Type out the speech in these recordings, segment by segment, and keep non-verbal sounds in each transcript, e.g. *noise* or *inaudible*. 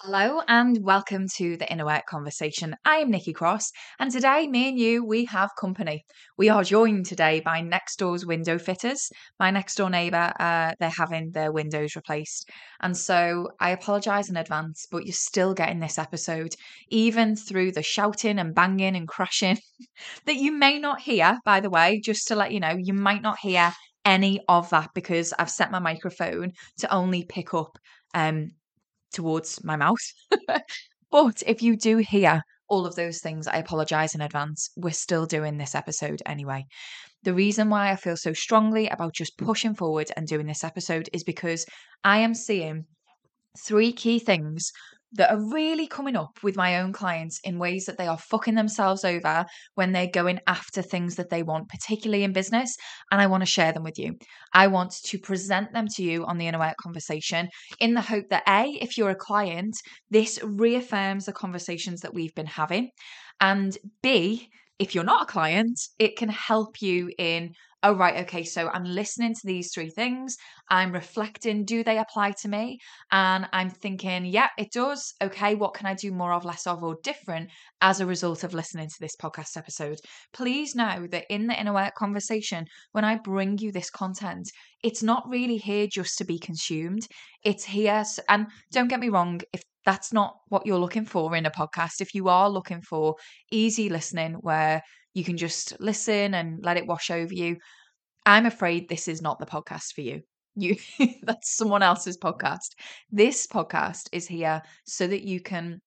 Hello and welcome to the Inner Work Conversation. I am Nikki Cross, and today, me and you, we have company. We are joined today by next door's window fitters. My next door neighbour, uh, they're having their windows replaced, and so I apologise in advance, but you're still getting this episode, even through the shouting and banging and crashing *laughs* that you may not hear. By the way, just to let you know, you might not hear any of that because I've set my microphone to only pick up um towards my mouth. *laughs* but if you do hear all of those things, I apologize in advance. We're still doing this episode anyway. The reason why I feel so strongly about just pushing forward and doing this episode is because I am seeing three key things that are really coming up with my own clients in ways that they are fucking themselves over when they're going after things that they want, particularly in business. And I want to share them with you. I want to present them to you on the Inner Work conversation in the hope that A, if you're a client, this reaffirms the conversations that we've been having. And B, if you're not a client, it can help you in oh, right, okay, so I'm listening to these three things. I'm reflecting, do they apply to me? And I'm thinking, yeah, it does. Okay, what can I do more of, less of, or different as a result of listening to this podcast episode? Please know that in the inner work conversation, when I bring you this content, it's not really here just to be consumed. It's here, and don't get me wrong, if that's not what you're looking for in a podcast, if you are looking for easy listening where you can just listen and let it wash over you. I'm afraid this is not the podcast for you. You *laughs* that's someone else's podcast. This podcast is here so that you can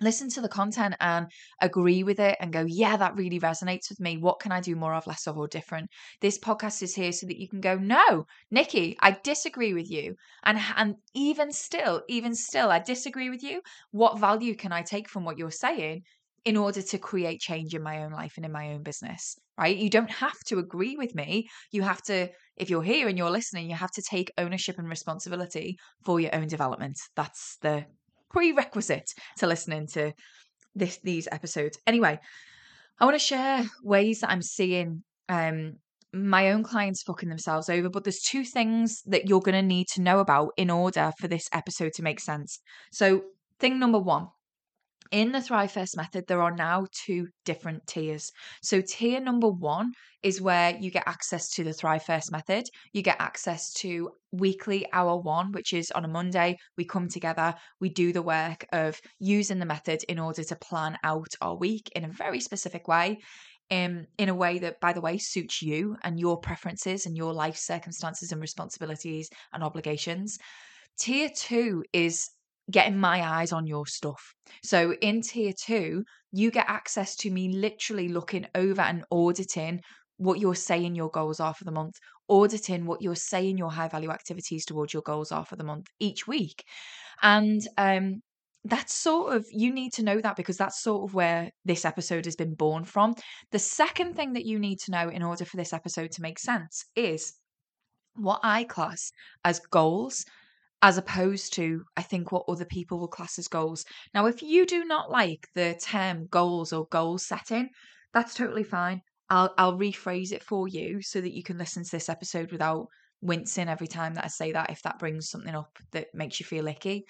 listen to the content and agree with it and go, yeah, that really resonates with me. What can I do more of, less of, or different? This podcast is here so that you can go, no, Nikki, I disagree with you. And and even still, even still, I disagree with you. What value can I take from what you're saying? In order to create change in my own life and in my own business, right? You don't have to agree with me. You have to, if you're here and you're listening, you have to take ownership and responsibility for your own development. That's the prerequisite to listening to this these episodes. Anyway, I want to share ways that I'm seeing um my own clients fucking themselves over, but there's two things that you're going to need to know about in order for this episode to make sense. So, thing number 1, in the Thrive First method, there are now two different tiers. So, tier number one is where you get access to the Thrive First method. You get access to weekly hour one, which is on a Monday. We come together, we do the work of using the method in order to plan out our week in a very specific way. Um, in a way that, by the way, suits you and your preferences and your life circumstances and responsibilities and obligations. Tier two is getting my eyes on your stuff. So in tier two, you get access to me literally looking over and auditing what you're saying your goals are for the month, auditing what you're saying your high value activities towards your goals are for the month each week. And um, that's sort of, you need to know that because that's sort of where this episode has been born from. The second thing that you need to know in order for this episode to make sense is what I class as goals as opposed to, I think, what other people will class as goals. Now, if you do not like the term goals or goal setting, that's totally fine. I'll, I'll rephrase it for you so that you can listen to this episode without wincing every time that I say that if that brings something up that makes you feel icky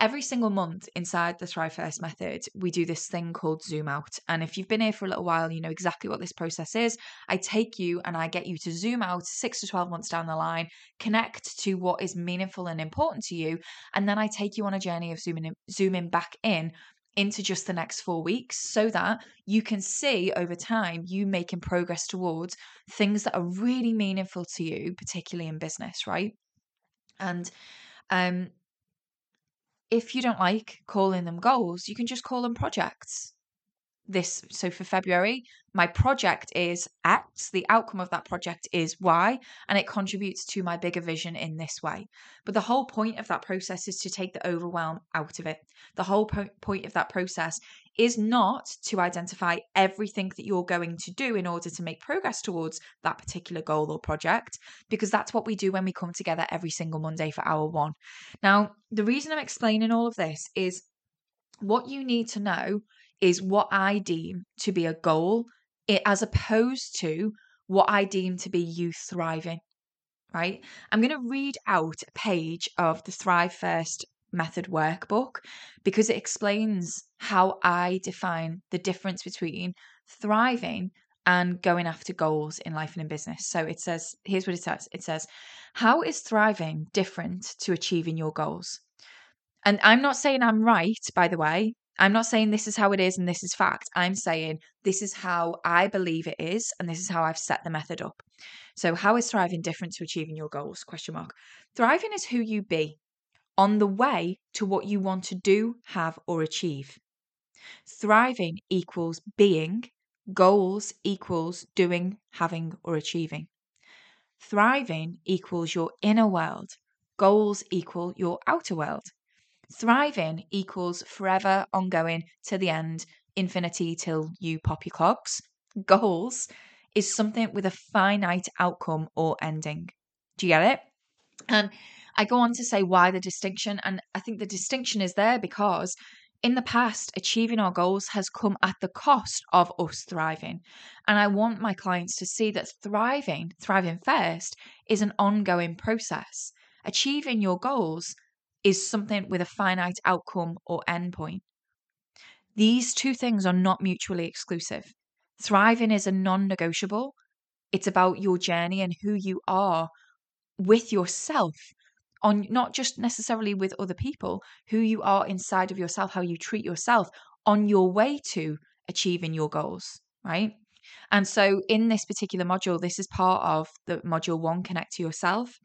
every single month inside the Thrive First method, we do this thing called Zoom Out. And if you've been here for a little while, you know exactly what this process is. I take you and I get you to zoom out six to 12 months down the line, connect to what is meaningful and important to you. And then I take you on a journey of zooming in, zooming back in into just the next four weeks so that you can see over time you making progress towards things that are really meaningful to you, particularly in business, right? And um, if you don't like calling them goals, you can just call them projects. This so for February, my project is X, the outcome of that project is Y, and it contributes to my bigger vision in this way. But the whole point of that process is to take the overwhelm out of it. The whole po- point of that process is not to identify everything that you're going to do in order to make progress towards that particular goal or project, because that's what we do when we come together every single Monday for hour one. Now, the reason I'm explaining all of this is what you need to know is what I deem to be a goal, as opposed to what I deem to be you thriving. Right? I'm going to read out a page of the Thrive First method workbook because it explains how I define the difference between thriving and going after goals in life and in business. So it says, here's what it says it says, How is thriving different to achieving your goals? And I'm not saying I'm right, by the way. I'm not saying this is how it is and this is fact. I'm saying this is how I believe it is and this is how I've set the method up. So how is thriving different to achieving your goals? Question mark. Thriving is who you be on the way to what you want to do, have or achieve. Thriving equals being, goals equals doing, having or achieving. Thriving equals your inner world, goals equal your outer world. Thriving equals forever ongoing to the end, infinity till you pop your clogs. Goals is something with a finite outcome or ending. Do you get it? And I go on to say why the distinction. And I think the distinction is there because in the past, achieving our goals has come at the cost of us thriving. And I want my clients to see that thriving, thriving first, is an ongoing process. Achieving your goals is something with a finite outcome or endpoint. These two things are not mutually exclusive. Thriving is a non negotiable. It's about your journey and who you are with yourself on not just necessarily with other people, who you are inside of yourself, how you treat yourself on your way to achieving your goals, right? And so in this particular module, this is part of the module one, connect to yourself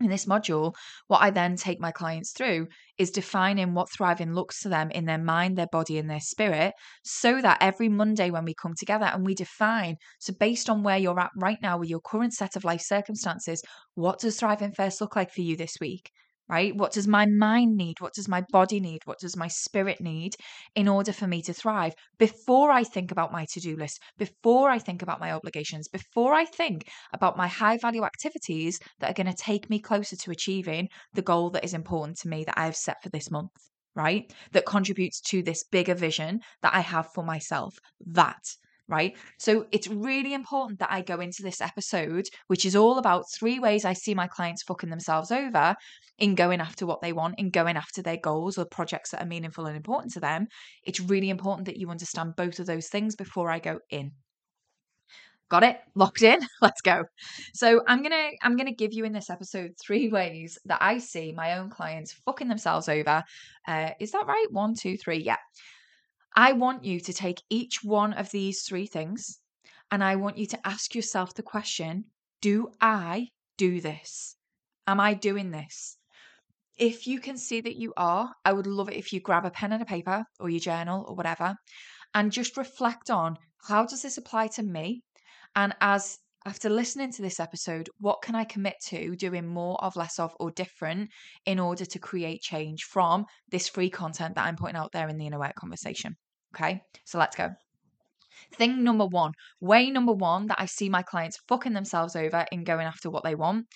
in this module, what I then take my clients through is defining what thriving looks to them in their mind, their body, and their spirit, so that every Monday when we come together and we define, so based on where you're at right now with your current set of life circumstances, what does thriving first look like for you this week? Right? What does my mind need? What does my body need? What does my spirit need in order for me to thrive? Before I think about my to do list, before I think about my obligations, before I think about my high value activities that are going to take me closer to achieving the goal that is important to me that I have set for this month, right? That contributes to this bigger vision that I have for myself. That right? So it's really important that I go into this episode, which is all about three ways I see my clients fucking themselves over in going after what they want, in going after their goals or projects that are meaningful and important to them. It's really important that you understand both of those things before I go in. Got it? Locked in? *laughs* Let's go. So I'm to I'm to give you in this episode three ways that I see my own clients fucking themselves over. Uh, is that right? One, two, three. Yeah. I want you to take each one of these three things and I want you to ask yourself the question Do I do this? Am I doing this? If you can see that you are, I would love it if you grab a pen and a paper or your journal or whatever and just reflect on how does this apply to me? And as after listening to this episode, what can I commit to doing more of, less of, or different in order to create change from this free content that I'm putting out there in the inner work conversation? Okay, so let's go. Thing number one, way number one that I see my clients fucking themselves over in going after what they want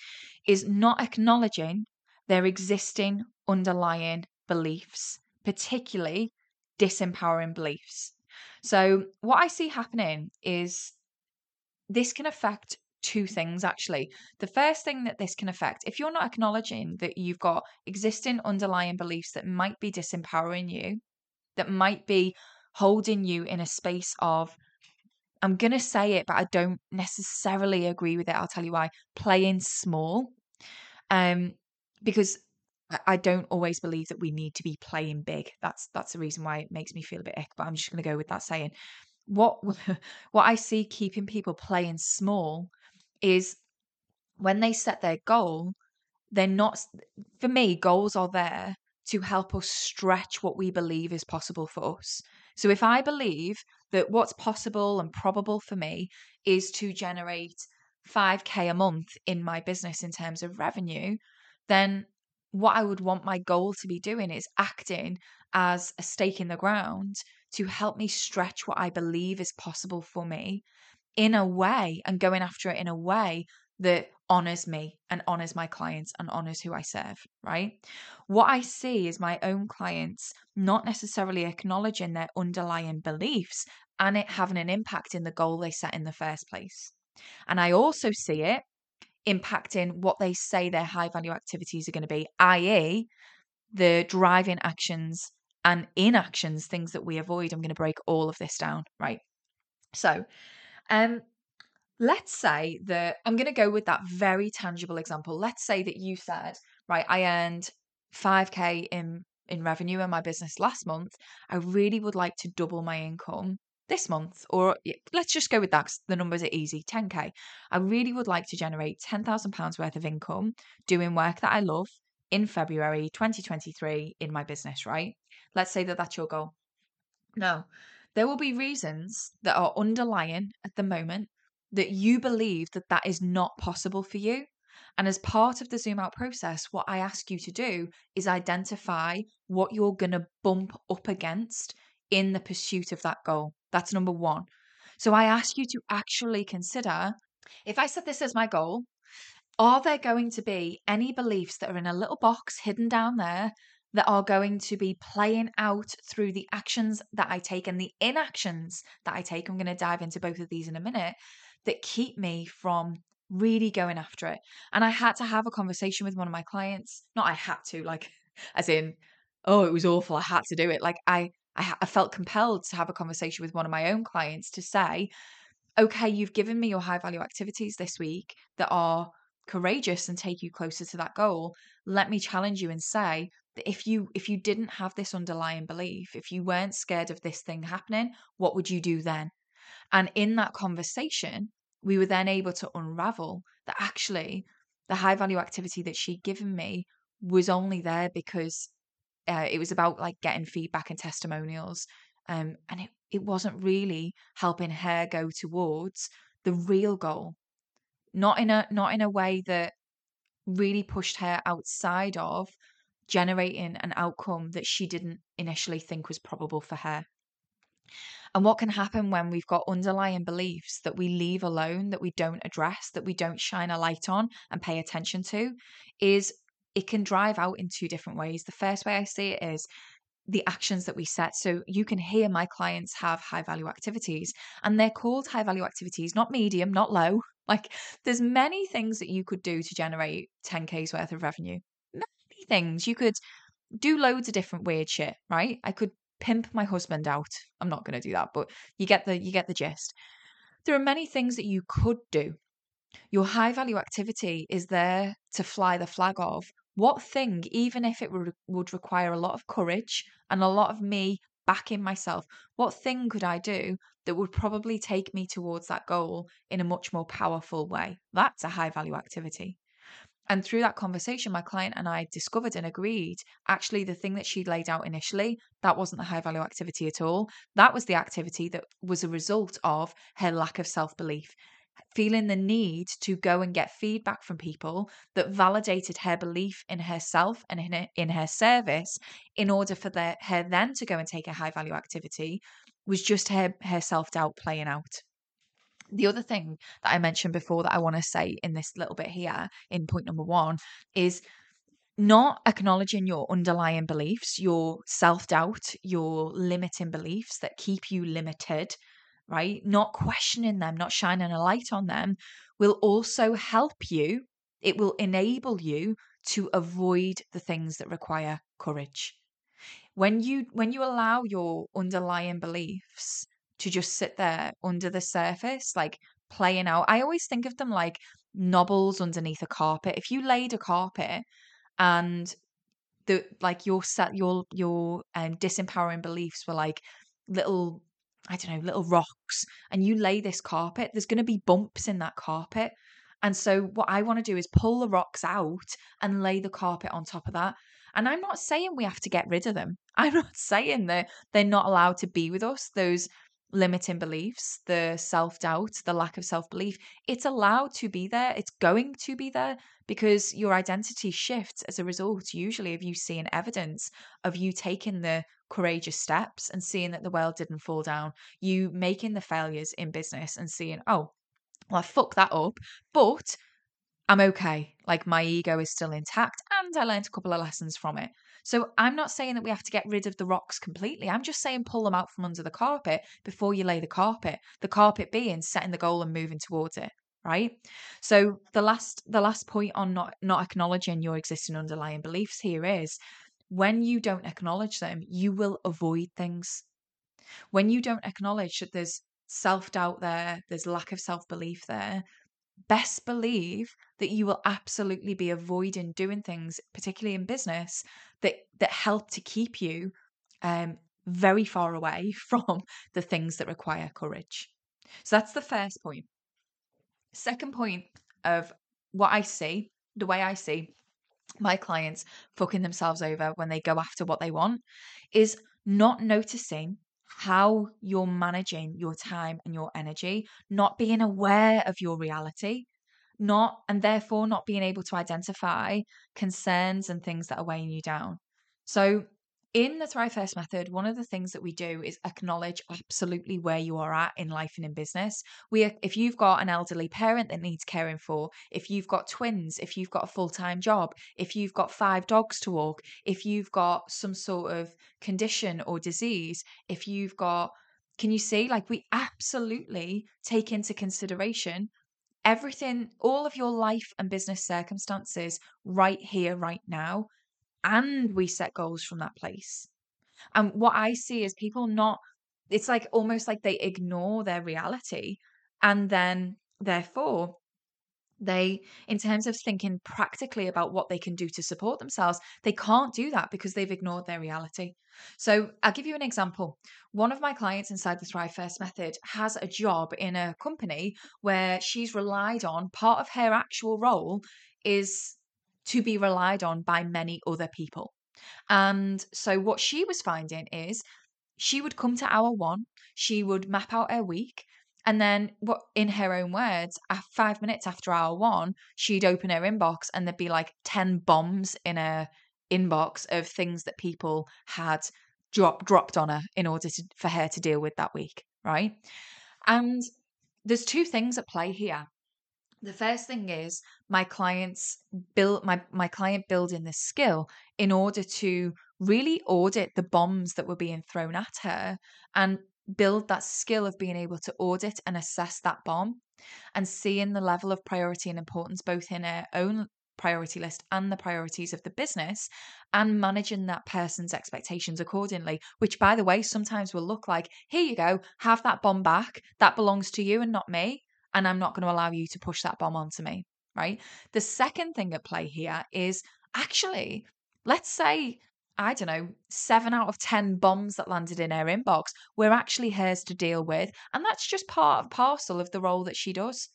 is not acknowledging their existing underlying beliefs, particularly disempowering beliefs. So, what I see happening is this can affect two things actually. The first thing that this can affect, if you're not acknowledging that you've got existing underlying beliefs that might be disempowering you, that might be holding you in a space of, I'm going to say it, but I don't necessarily agree with it. I'll tell you why. Playing small. Um, because I don't always believe that we need to be playing big. That's that's the reason why it makes me feel a bit ick. But I'm just going to go with that saying what *laughs* what I see keeping people playing small is when they set their goal, they're not for me, goals are there to help us stretch what we believe is possible for us. So if I believe that what's possible and probable for me is to generate 5k a month in my business in terms of revenue, then what I would want my goal to be doing is acting as a stake in the ground to help me stretch what I believe is possible for me in a way and going after it in a way that honors me and honors my clients and honors who I serve, right? What I see is my own clients not necessarily acknowledging their underlying beliefs and it having an impact in the goal they set in the first place. And I also see it impacting what they say their high value activities are going to be, i.e., the driving actions and inactions, things that we avoid. I'm going to break all of this down, right? So, um, let's say that I'm going to go with that very tangible example. Let's say that you said, right, I earned 5k in in revenue in my business last month. I really would like to double my income this month or let's just go with that the numbers are easy 10k i really would like to generate 10,000 pounds worth of income doing work that i love in february 2023 in my business right let's say that that's your goal now there will be reasons that are underlying at the moment that you believe that that is not possible for you. And as part of the zoom out process, what I ask you to do is identify what you're going to bump up against in the pursuit of that goal. That's number one. So I ask you to actually consider if I set this as my goal, are there going to be any beliefs that are in a little box hidden down there that are going to be playing out through the actions that I take and the inactions that I take? I'm going to dive into both of these in a minute that keep me from really going after it. And I had to have a conversation with one of my clients. Not I had to, like, *laughs* as in, oh, it was awful. I had to do it. Like, I, I, I felt compelled to have a conversation with one of my own clients to say, okay, you've given me your high value activities this week that are courageous and take you closer to that goal let me challenge you and say if you if you didn't have this underlying belief if you weren't scared of this thing happening what would you do then and in that conversation, we were then able to unravel that actually the high value activity that she'd given me was only there because uh, it was about like getting feedback and testimonials. Um, and it, it wasn't really helping her go towards the real goal. Not in a not in a way that really pushed her outside of generating an outcome that she didn't initially think was probable for her. And what can happen when we've got underlying beliefs that we leave alone, that we don't address, that we don't shine a light on and pay attention to, is it can drive out in two different ways. The first way I see it is the actions that we set. So you can hear my clients have high value activities and they're called high value activities, not medium, not low. *laughs* Like there's many things that you could do to generate 10K's worth of revenue. Things. You could do loads of different weird shit, right? I could pimp my husband out. I'm not going to do that, but you get the you get the gist. There are many things that you could do. Your high value activity is there to fly the flag of what thing, even if it would, would require a lot of courage and a lot of me backing myself, what thing could I do that would probably take me towards that goal in a much more powerful way? That's a high value activity. And through that conversation, my client and I discovered and agreed actually the thing that she laid out initially, that wasn't the high value activity at all. That was the activity that was a result of her lack of self belief. Feeling the need to go and get feedback from people that validated her belief in herself and in her, in her service in order for the, her then to go and take a high value activity was just her, her self doubt playing out the other thing that I mentioned before that I want to say in this little bit here, in point number one, is not acknowledging your underlying beliefs, your self doubt, your limiting beliefs that keep you limited, right? Not questioning them, not shining a light on them will also help you. It will enable you to avoid the things that require courage. When you when you allow your underlying beliefs to just sit there under the surface, like playing out. I always think of them like knobbles underneath a carpet. If you laid a carpet and the like your set your your um disempowering beliefs were like little I don't know, little rocks, and you lay this carpet, there's going to be bumps in that carpet. And so, what I want to do is pull the rocks out and lay the carpet on top of that. And I'm not saying we have to get rid of them. *laughs* I'm not saying that they're not allowed to be with us. Those limiting beliefs, the self doubt, the lack of self belief, it's allowed to be there. It's going to be there because your identity shifts as a result, usually, of you seeing evidence of you taking the courageous steps and seeing that the world didn't fall down, you making the failures in business and seeing, oh, well, I fucked that up, but I'm okay. Like my ego is still intact and I learned a couple of lessons from it. So I'm not saying that we have to get rid of the rocks completely. I'm just saying pull them out from under the carpet before you lay the carpet. The carpet being setting the goal and moving towards it right so the last the last point on not not acknowledging your existing underlying beliefs here is when you don't acknowledge them, you will avoid things. When you don't acknowledge that there's self doubt there, there's lack of self belief there, best believe that you will absolutely be avoiding doing things, particularly in business, that that help to keep you um, very far away *laughs* from the things that require courage. So that's the first point. Second point of what I see, the way I see my clients fucking themselves over when they go after what they want, is not noticing how you're managing your time and your energy, not being aware of your reality, not and therefore not being able to identify concerns and things that are weighing you down. So in the Thrive First method, one of the things that we do is acknowledge absolutely where you are at in life and in business. We, if you've got an elderly parent that needs caring for, if you've got twins, if you've got a full time job, if you've got five dogs to walk, if you've got some sort of condition or disease, if you've got, can you see, like we absolutely take into consideration everything, all of your life and business circumstances right here, right now and we set goals from that place. And what I see is people not, it's like almost like they ignore their reality. And then, therefore, they, in terms of thinking practically about what they can do to support themselves, they can't do that because they've ignored their reality. So, I'll give you an example. One of my clients inside the Thrive First method has a job in a company where she's relied on part of her actual role is to be relied on by many other people. And so what she was finding is she would come to hour one, she would map out her week, and then what in her own words, five minutes after hour one, she'd open her inbox and there'd be like 10 bombs in her inbox of things that people had drop, dropped on her in order to, for her to deal with that week. Right. And there's two things at play here the first thing is my clients build my my client building this skill in order to really audit the bombs that were being thrown at her and build that skill of being able to audit and assess that bomb and seeing the level of priority and importance both in her own priority list and the priorities of the business and managing that person's expectations accordingly which by the way sometimes will look like here you go have that bomb back. That belongs to you and not me and I'm not going to allow you to push that bomb onto me, right? The second thing at play here is actually, let's say, I don't know, seven out of 10 bombs that landed in her inbox were actually hers to deal with. And that's just part of parcel of the role that she does.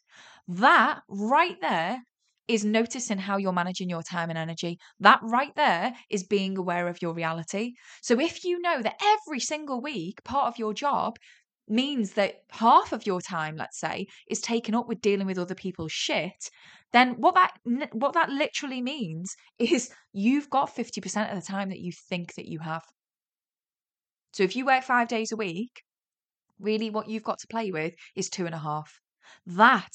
That right there is noticing how you're managing your time and energy. That right there is being aware of your reality. So if you know that every single week, part of your job means that half of your time let's say is taken up with dealing with other people's shit then what that what that literally means *laughs* is you've got 50% of the time that you think that you have. So if you work five days a week really what you've got to play with is two and a half. That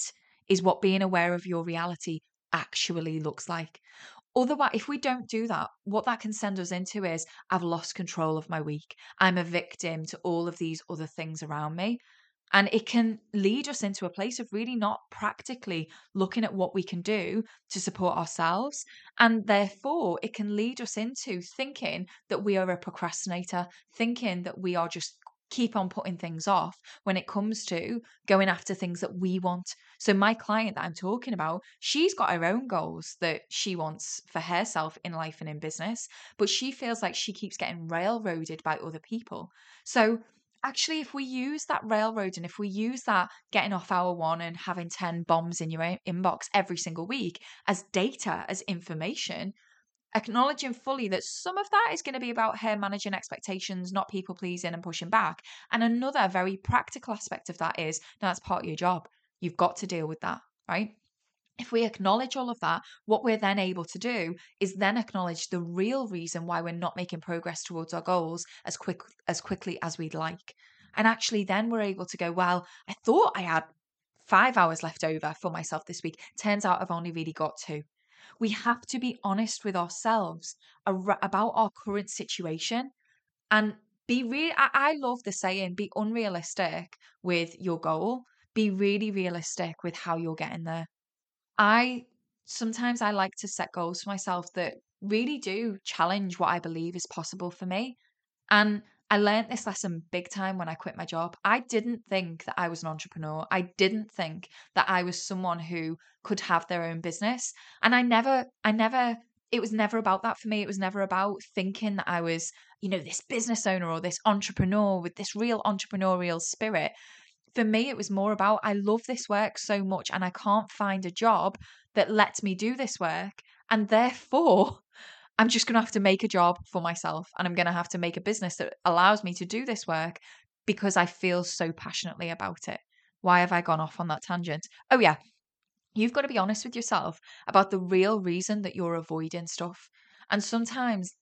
is what being aware of your reality actually looks like Otherwise, if we don't do that, what that can send us into is I've lost control of my week. I'm a victim to all of these other things around me. And it can lead us into a place of really not practically looking at what we can do to support ourselves. And therefore, it can lead us into thinking that we are a procrastinator, thinking that we are just keep on putting things off when it comes to going after things that we want. So, my client that I'm talking about, she's got her own goals that she wants for herself in life and in business, but she feels like she keeps getting railroaded by other people. So, actually, if we use that railroad and if we use that getting off hour one and having 10 bombs in your inbox every single week as data, as information, acknowledging fully that some of that is going to be about her managing expectations, not people pleasing and pushing back. And another very practical aspect of that is now that's part of your job. You've got to deal with that, right? If we acknowledge all of that, what we're then able to do is then acknowledge the real reason why we're not making progress towards our goals as quick as quickly as we'd like. And actually then we're able to go, well, I thought I had 5 hours left over for myself this week. Turns out I've only really got 2 we have to be honest with ourselves ar- about our current situation and be real. I-, I love the saying, be unrealistic with your goal, be really realistic with how you're getting there. I sometimes I like to set goals for myself that really do challenge what I believe is possible for me. And I learned this lesson big time when I quit my job. I didn't think that I was an entrepreneur. I didn't think that I was someone who could have their own business. And I never, I never, it was never about that for me. It was never about thinking that I was, you know, this business owner or this entrepreneur with this real entrepreneurial spirit. For me, it was more about I love this work so much and I can't find a job that lets me do this work. And therefore, I'm just going to have to make a job for myself and I'm going to have to make a business that allows me to do this work because I feel so passionately about it. Why have I gone off on that tangent? Oh, yeah. You've got to be honest with yourself about the real reason that you're avoiding stuff. And sometimes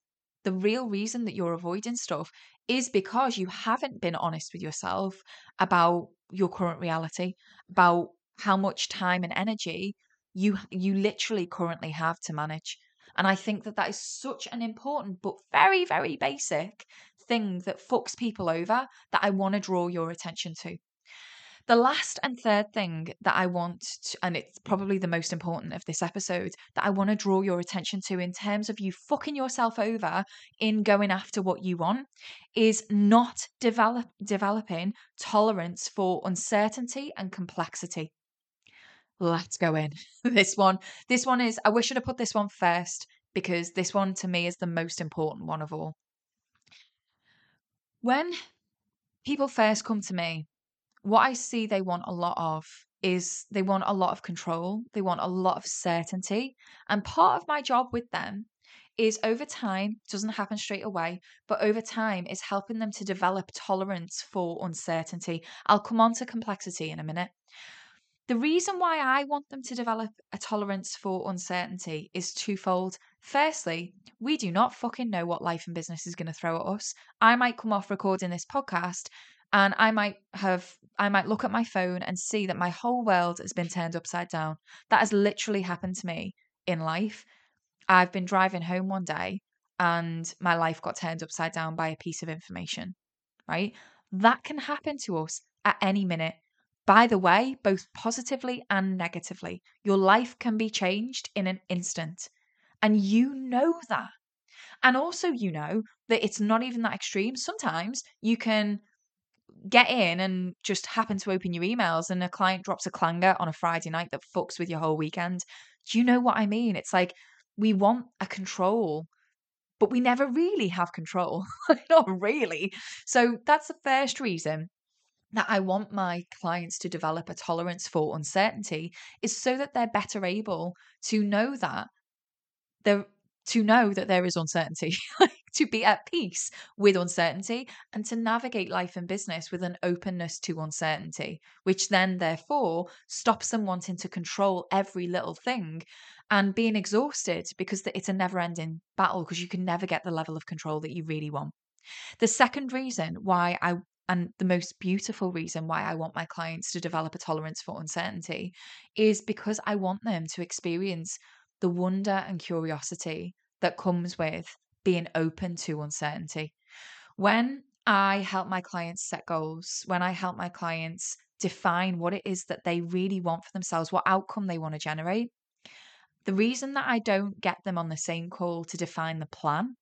the real reason that you're avoiding stuff is because you haven't been honest with yourself about your current reality, about how much time and energy you you literally currently have to manage. And I think that that is such an important but very, very basic thing that fucks people over that I want to draw your attention to. The last and third thing that I want, to, and it's probably the most important of this episode, that I want to draw your attention to in terms of you fucking yourself over in going after what you want, is not develop developing tolerance for uncertainty and complexity let's go in. *laughs* this one, this one is, I wish I'd have put this one first because this one to me is the most important one of all. When people first come to me, what I see they want a lot of is they want a lot of control, they want a lot of certainty. And part of my job with them is over time, doesn't happen straight away, but over time is helping them to develop tolerance for uncertainty. I'll come on to complexity in a minute. The reason why I want them to develop a tolerance for uncertainty is twofold. Firstly, we do not fucking know what life and business is going to throw at us. I might come off recording this podcast and I might have I might look at my phone and see that my whole world has been turned upside down. That has literally happened to me in life. I've been driving home one day and my life got turned upside down by a piece of information, right? That can happen to us at any minute. By the way, both positively and negatively, your life can be changed in an instant. And you know that. And also, you know that it's not even that extreme. Sometimes you can get in and just happen to open your emails and a client drops a clanger on a Friday night that fucks with your whole weekend. Do you know what I mean? It's like we want a control, but we never really have control. *laughs* not really. So that's the first reason that I want my clients to develop a tolerance for uncertainty is so that they're better able to know that they're to know that there is uncertainty, *laughs* to be at peace with uncertainty and to navigate life and business with an openness to uncertainty, which then therefore stops them wanting to control every little thing and being exhausted because it's a never ending battle because you can never get the level of control that you really want. The second reason why I and the most beautiful reason why I want my clients to develop a tolerance for uncertainty is because I want them to experience the wonder and curiosity that comes with being open to uncertainty. When I help my clients set goals, when I help my clients define what it is that they really want for themselves, what outcome they want to generate, the reason that I don't get them on the same call to define the plan,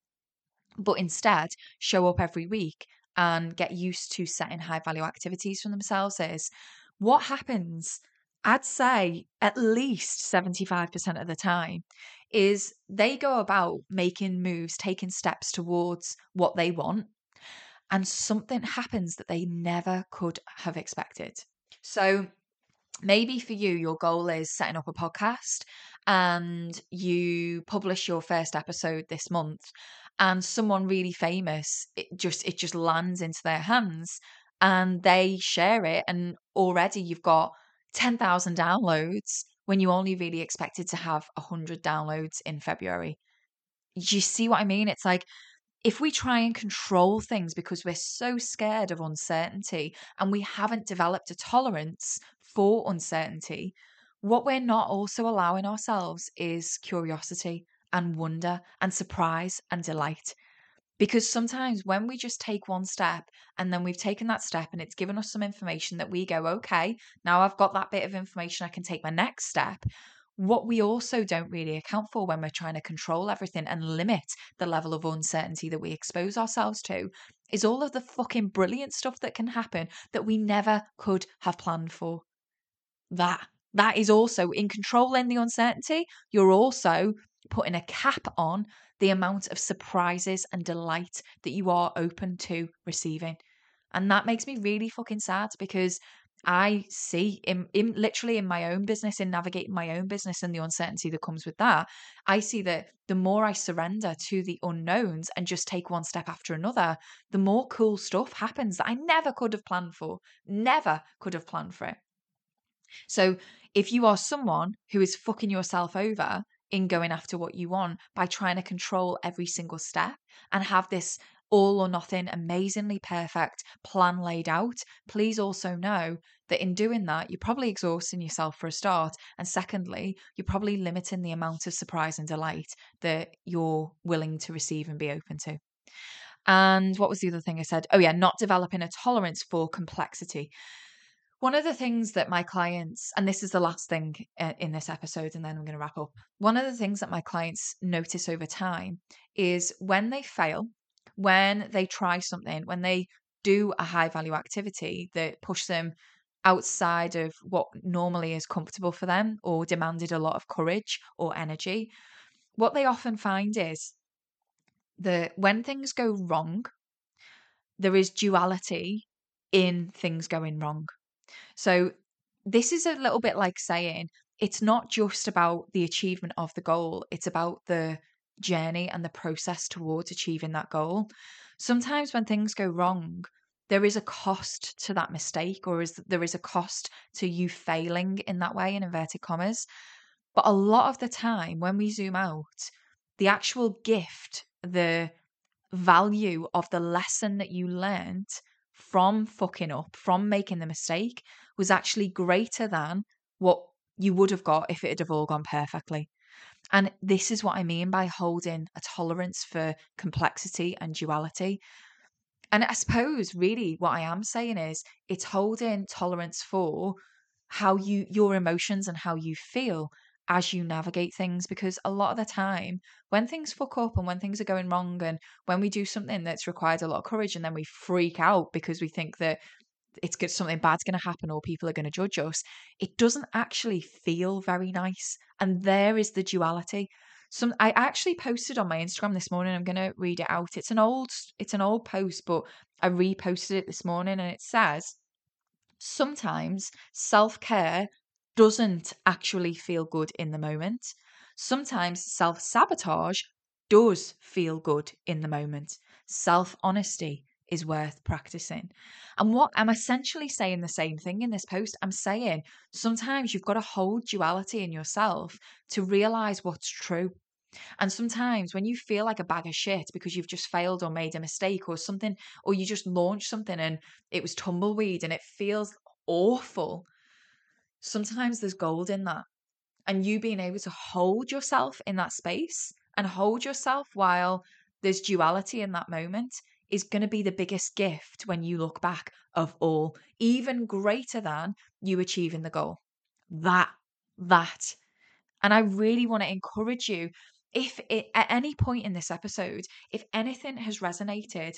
but instead show up every week and get used to setting high value activities for themselves is what happens I'd say at least 75% of the time is they go about making moves, taking steps towards what they want, and something happens that they never could have expected. So maybe for you, your goal is setting up a podcast and you publish your first episode this month and someone really famous it just it just lands into their hands and they share it and already you've got 10,000 downloads when you only really expected to have 100 downloads in February. You see what I mean? It's like if we try and control things because we're so scared of uncertainty and we haven't developed a tolerance for uncertainty, what we're not also allowing ourselves is curiosity and wonder and surprise and delight. Because sometimes when we just take one step and then we've taken that step and it's given us some information that we go, okay, now I've got that bit of information, I can take my next step. what we also don't really account for when we're trying to control everything and limit the level of uncertainty that we expose ourselves to is all of the fucking brilliant stuff that can happen that we never could have planned for. That that is also in controlling the uncertainty. You're also putting a cap on the amount of surprises and delight that you are open to receiving. And that makes me really fucking sad because I see in, in literally in my own business, in navigating my own business and the uncertainty that comes with that, I see that the more I surrender to the unknowns and just take one step after another, the more cool stuff happens that I never could have planned for. Never could have planned for it. So if you are someone who is fucking yourself over in going after what you want by trying to control every single step and have this all or nothing, amazingly perfect plan laid out, please also know that in doing that, you're probably exhausting yourself for a start. And secondly, you're probably limiting the amount of surprise and delight that you're willing to receive and be open to. And what was the other thing I said? Oh, yeah, not developing a tolerance for complexity. One of the things that my clients, and this is the last thing uh, in this episode, and then I'm going to wrap up. One of the things that my clients notice over time is when they fail, when they try something, when they do a high value activity that push them outside of what normally is comfortable for them or demanded a lot of courage or energy, what they often find is that when things go wrong, there is duality in things going wrong. So, this is a little bit like saying it's not just about the achievement of the goal, it's about the journey and the process towards achieving that goal. Sometimes when things go wrong, there is a cost to that mistake, or is there is a cost to you failing in that way, in inverted commas. But a lot of the time, when we zoom out, the actual gift, the value of the lesson that you learned from fucking up, from making the mistake, was actually greater than what you would have got if it had have all gone perfectly. And this is what I mean by holding a tolerance for complexity and duality. And I suppose really what I am saying is it's holding tolerance for how you your emotions and how you feel as you navigate things because a lot of the time when things fuck up and when things are going wrong and when we do something that's required a lot of courage and then we freak out because we think that it's good something bad's going to happen or people are going to judge us it doesn't actually feel very nice and there is the duality. Some i actually posted on my instagram this morning i'm going to read it out it's an old it's an old post but i reposted it this morning and it says sometimes self-care doesn't actually feel good in the moment sometimes self-sabotage does feel good in the moment self-honesty is worth practicing. And what I'm essentially saying the same thing in this post. I'm saying sometimes you've got to hold duality in yourself to realize what's true. And sometimes when you feel like a bag of shit because you've just failed or made a mistake or something, or you just launched something and it was tumbleweed and it feels awful, sometimes there's gold in that. And you being able to hold yourself in that space and hold yourself while there's duality in that moment is going to be the biggest gift when you look back of all, even greater than you achieving the goal. That, that. And I really want to encourage you if it, at any point in this episode, if anything has resonated,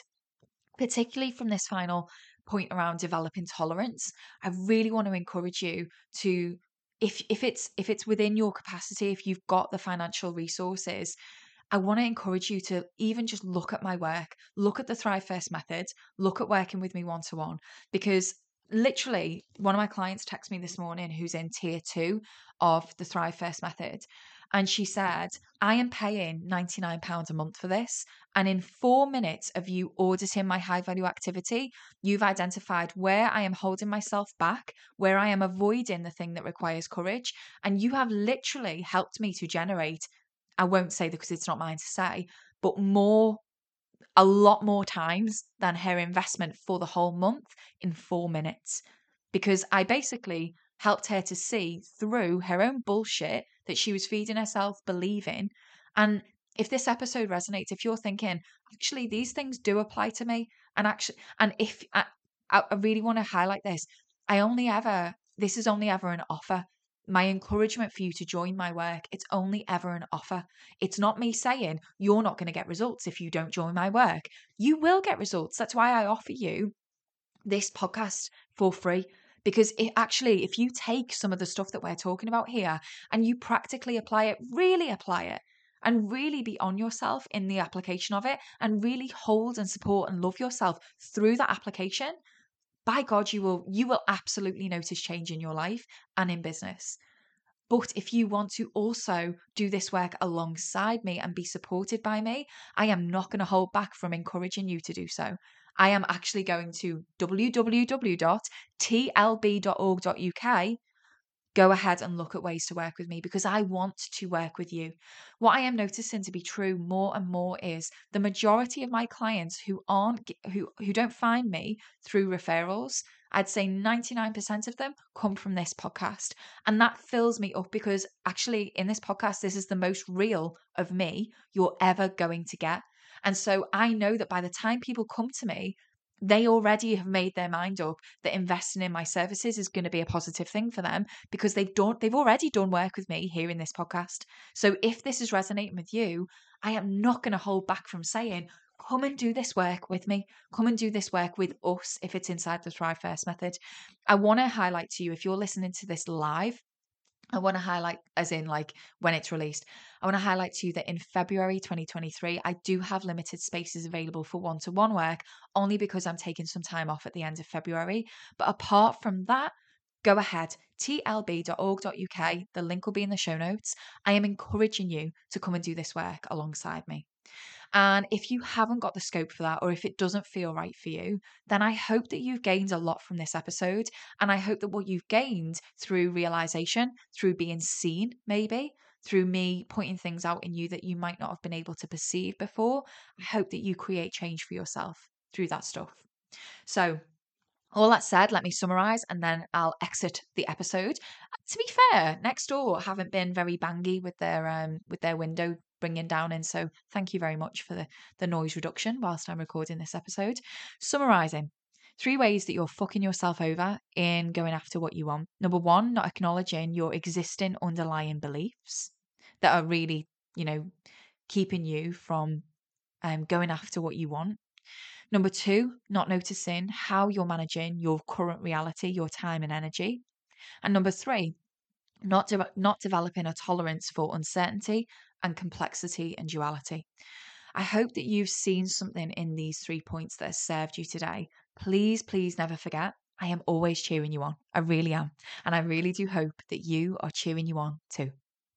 particularly from this final point around developing tolerance, I really want to encourage you to if if it's if it's within your capacity, if you've got the financial resources, I want to encourage you to even just look at my work, look at the Thrive First method, look at working with me one to one, because literally one of my clients texted me this morning who's in tier two of the Thrive First method. And she said, I am paying £99 a month for this. And in four minutes of you auditing my high value activity, you've identified where I am holding myself back, where I am avoiding the thing that requires courage. And you have literally helped me to generate I won't say because it's not mine to say, but more, a lot more times than her investment for the whole month in four minutes. Because I basically helped her to see through her own bullshit that she was feeding herself believing. And if this episode resonates, if you're thinking, actually, these things do apply to me, and actually, and if I, I really want to highlight this, I only ever, this is only ever an offer. my encouragement for you to join my work, it's only ever an offer. It's not me saying you're not going to get results if you don't join my work. You will get results. That's why I offer you this podcast for free. Because it actually, if you take some of the stuff that we're talking about here and you practically apply it, really apply it, and really be on yourself in the application of it, and really hold and support and love yourself through that application, by God, you will you will absolutely notice change in your life and in business. But if you want to also do this work alongside me and be supported by me, I am not going to hold back from encouraging you to do so. I am actually going to www.tlb.org.uk go ahead and look at ways to work with me because I want to work with you. What I am noticing to be true more and more is the majority of my clients who aren't who who don't find me through referrals, I'd say 99% of them come from this podcast. And that fills me up because actually in this podcast this is the most real of me you're ever going to get. And so I know that by the time people come to me, they already have made their mind up that investing in my services is going to be a positive thing for them because they've done they've already done work with me here in this podcast. So if this is resonating with you, I am not going to hold back from saying come and do this work with me. Come and do this work with us if it's inside the Thrive First method. I want to highlight to you if you're listening to this live, I want to highlight, as in like when it's released, I want to highlight to you that in February 2023, I do have limited spaces available for one to one work only because I'm taking some time off at the end of February. But apart from that, go ahead, tlb.org.uk. The link will be in the show notes. I am encouraging you to come and do this work alongside me. And if you haven't got the scope for that, or if it doesn't feel right for you, then I hope that you've gained a lot from this episode. And I hope that what you've gained through realization, through being seen, maybe, through me pointing things out in you that you might not have been able to perceive before, I hope that you create change for yourself through that stuff. So, all that said, let me summarize and then I'll exit the episode. To be fair, next door haven't been very bangy with their um with their window bringing down in. So thank you very much for the, the noise reduction whilst I'm recording this episode. Summarizing three ways that you're fucking yourself over in going after what you want. Number one, not acknowledging your existing underlying beliefs that are really, you know, keeping you from um, going after what you want. Number two, not noticing how you're managing your current reality, your time and energy. And number three, not de- not developing a tolerance for uncertainty and complexity and duality. I hope that you've seen something in these three points that has served you today. Please, please never forget, I am always cheering you on. I really am. And I really do hope that you are cheering you on too.